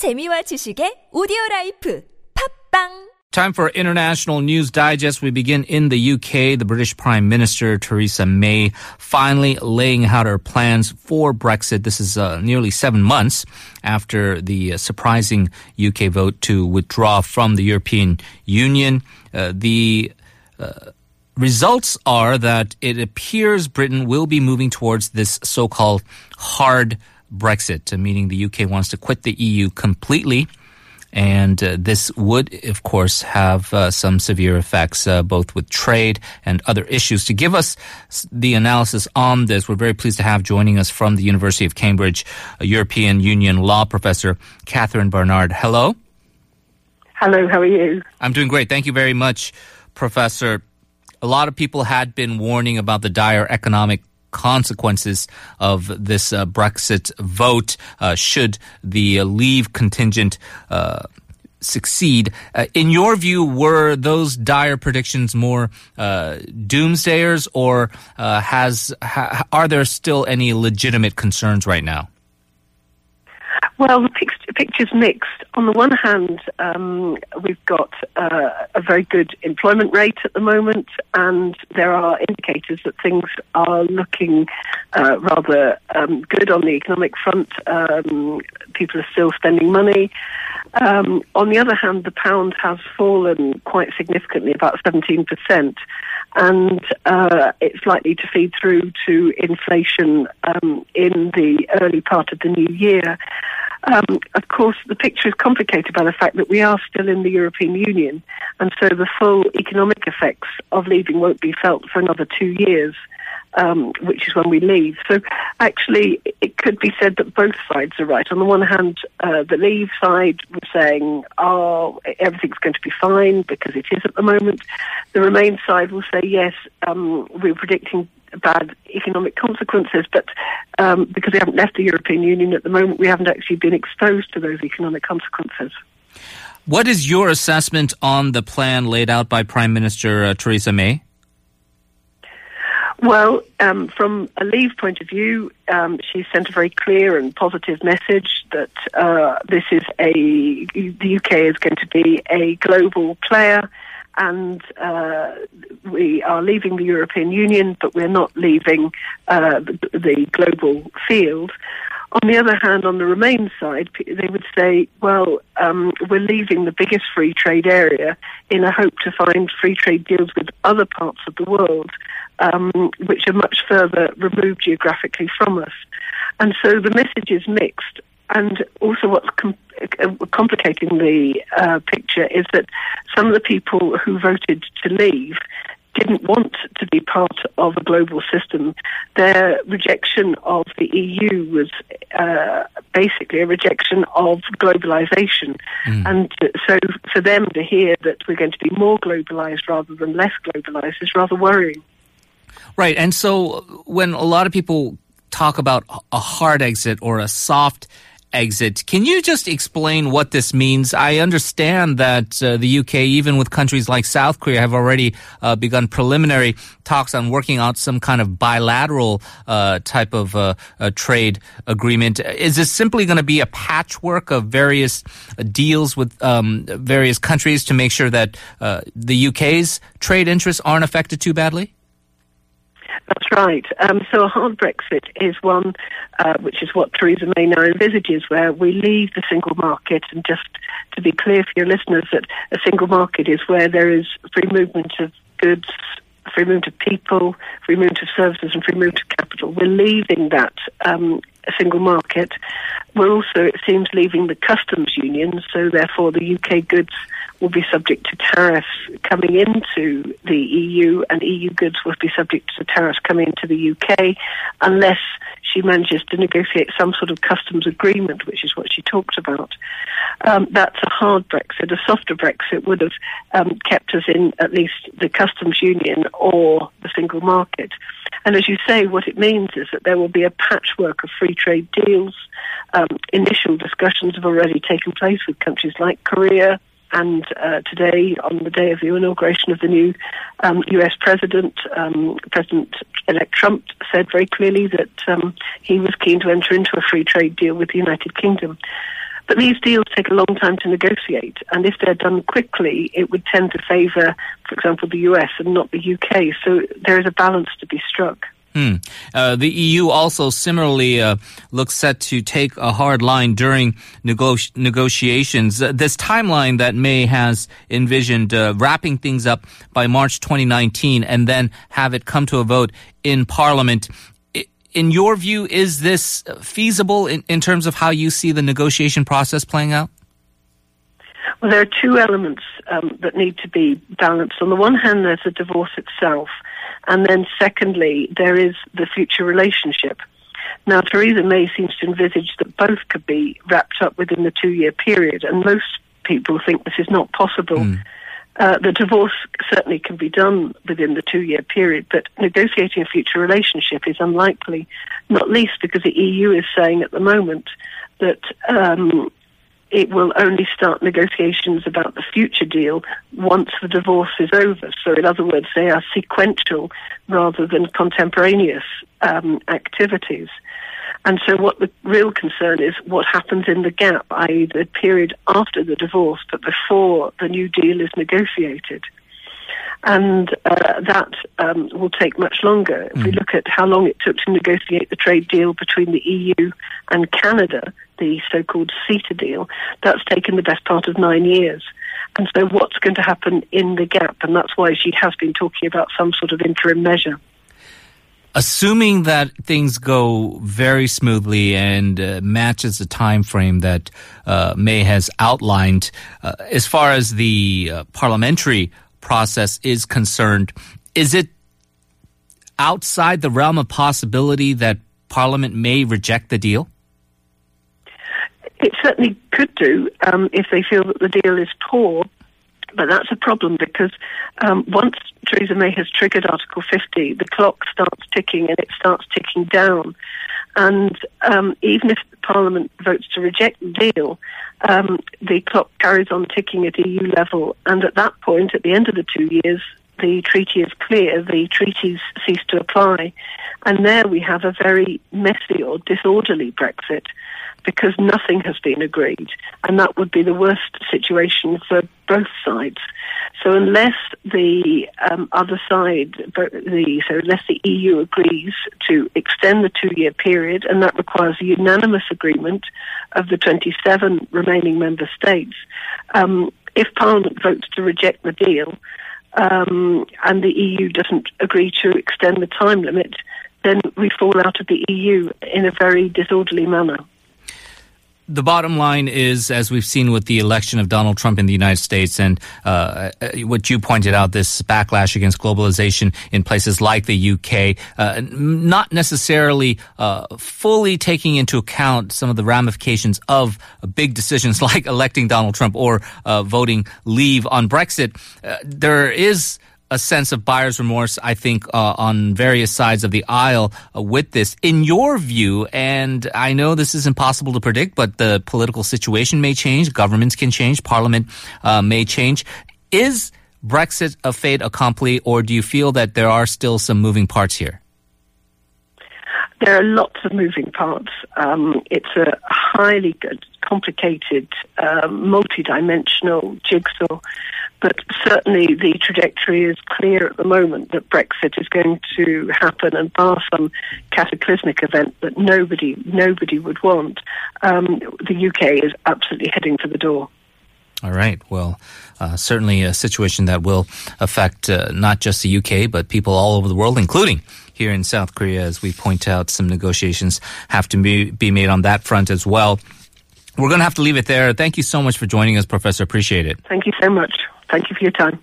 재미와 지식의 오디오 라이프 팝빵 Time for international news digest. We begin in the UK. The British Prime Minister Theresa May finally laying out her plans for Brexit. This is uh, nearly seven months after the uh, surprising UK vote to withdraw from the European Union. Uh, the uh, results are that it appears Britain will be moving towards this so-called hard Brexit, meaning the UK wants to quit the EU completely. And uh, this would, of course, have uh, some severe effects, uh, both with trade and other issues. To give us the analysis on this, we're very pleased to have joining us from the University of Cambridge, a European Union law professor, Catherine Barnard. Hello. Hello, how are you? I'm doing great. Thank you very much, Professor. A lot of people had been warning about the dire economic consequences of this uh, Brexit vote uh, should the uh, leave contingent uh, succeed. Uh, in your view, were those dire predictions more uh, doomsayers, or has ha- are there still any legitimate concerns right now? Well, the pic- picture's mixed. On the one hand, um, we've got uh, a very good employment rate at the moment, and there are indicators that things are looking uh, rather um, good on the economic front. Um, people are still spending money. Um, on the other hand, the pound has fallen quite significantly, about 17%, and uh, it's likely to feed through to inflation um, in the early part of the new year. Um, of course, the picture is complicated by the fact that we are still in the European Union, and so the full economic effects of leaving won't be felt for another two years, um, which is when we leave. So, actually, it could be said that both sides are right. On the one hand, uh, the leave side was saying, "Oh, everything's going to be fine," because it is at the moment. The Remain side will say, "Yes, um, we're predicting." Bad economic consequences, but um, because we haven't left the European Union at the moment, we haven't actually been exposed to those economic consequences. What is your assessment on the plan laid out by Prime Minister uh, Theresa May? Well, um, from a Leave point of view, um, she sent a very clear and positive message that uh, this is a the UK is going to be a global player, and uh, we are leaving the European Union, but we're not leaving uh, the, global field. On the other hand, on the Remain side, they would say, well, um, we're leaving the biggest free trade area in a hope to find free trade deals with other parts of the world, um, which are much further removed geographically from us. And so the message is mixed. And also, what's com- complicating the uh, picture is that some of the people who voted to leave didn't want to be part of a global system. Their rejection of the EU was uh, basically a rejection of globalization. And uh, so for them to hear that we're going to be more globalized rather than less globalized is rather worrying. Right. And so when a lot of people talk about a hard exit or a soft exit, can you just explain what this means? I understand that uh, the UK, even with countries like South Korea, have already uh, begun preliminary talks on working out some kind of bilateral uh, type of uh, trade agreement. Is this simply going to be a patchwork of various deals with um, various countries to make sure that uh, the UK's trade interests aren't affected too badly? That's right. Um, so a hard Brexit is one uh, which is what Theresa May now envisages, where we leave the single market. And just to be clear for your listeners, that a single market is where there is free movement of goods, free movement of people, free movement of services, and free movement of capital. We're leaving that um, single market. We're also, it seems, leaving the customs union, so therefore the UK goods will be subject to tariffs coming into the EU, and EU goods will be subject to tariffs coming into the UK, unless she manages to negotiate some sort of customs agreement, which is what she talked about. Um, that's a hard Brexit. A softer Brexit would have um, kept us in at least the customs union or the single market. And as you say, what it means is that there will be a patchwork of free trade deals. Um, initial discussions have already taken place with countries like Korea, and uh, today, on the day of the inauguration of the new um, U.S. president, um, President-elect Trump said very clearly that um, he was keen to enter into a free trade deal with the United Kingdom. But these deals take a long time to negotiate, and if they're done quickly, it would tend to favour, for example, the US and not the UK. So there is a balance to be struck. Hmm. Uh, the EU also similarly uh, looks set to take a hard line during nego- negotiations. Uh, this timeline that May has envisioned uh, wrapping things up by March 2019 and then have it come to a vote in Parliament. In your view, is this feasible in, in terms of how you see the negotiation process playing out? Well, there are two elements um, that need to be balanced. On the one hand, there's the divorce itself. And then secondly, there is the future relationship. Now, Theresa May seems to envisage that both could be wrapped up within the two year period, and most people think this is not possible. Mm. Uh, the divorce certainly can be done within the two year period, but negotiating a future relationship is unlikely, not least because the EU is saying at the moment that um, it will only start negotiations about the future deal once the divorce is over. So, in other words, they are sequential rather than contemporaneous um, activities. And so, what the real concern is what happens in the gap, i.e., the period after the divorce, but before the new deal is negotiated. And uh, that um, will take much longer. If we hmm. look at how long it took to negotiate the trade deal between the EU and Canada, the so called CETA deal, that's taken the best part of nine years. And so, what's going to happen in the gap? And that's why she has been talking about some sort of interim measure. Assuming that things go very smoothly and uh, matches the time frame that uh, May has outlined, uh, as far as the uh, parliamentary process is concerned, is it outside the realm of possibility that Parliament may reject the deal? It certainly could do um, if they feel that the deal is poor. But that's a problem because um, once Theresa May has triggered Article 50, the clock starts ticking and it starts ticking down. And um, even if Parliament votes to reject the deal, um, the clock carries on ticking at EU level. And at that point, at the end of the two years, the treaty is clear, the treaties cease to apply. And there we have a very messy or disorderly Brexit because nothing has been agreed. And that would be the worst situation for both sides. So unless the um, other side, the, so unless the EU agrees to extend the two-year period, and that requires a unanimous agreement of the 27 remaining member states, um, if Parliament votes to reject the deal, um, and the EU doesn't agree to extend the time limit, then we fall out of the EU in a very disorderly manner the bottom line is, as we've seen with the election of Donald Trump in the United States, and uh, uh what you pointed out, this backlash against globalization in places like the UK, uh, not necessarily uh, fully taking into account some of the ramifications of big decisions like electing Donald Trump or uh, voting leave on Brexit. Uh, there is a sense of buyer's remorse, I think, uh, on various sides of the aisle uh, with this. In your view, and I know this is impossible to predict, but the political situation may change, governments can change, parliament uh, may change. Is Brexit a fait accompli, or do you feel that there are still some moving parts here? There are lots of moving parts. Um, it's a highly good, complicated, um, multi-dimensional jigsaw but certainly the trajectory is clear at the moment that Brexit is going to happen, and bar some cataclysmic event that nobody nobody would want, um, the UK is absolutely heading for the door. All right. Well, uh, certainly a situation that will affect uh, not just the UK, but people all over the world, including here in South Korea, as we point out, some negotiations have to be, be made on that front as well. We're going to have to leave it there. Thank you so much for joining us, Professor. Appreciate it. Thank you so much. Thank you for your time.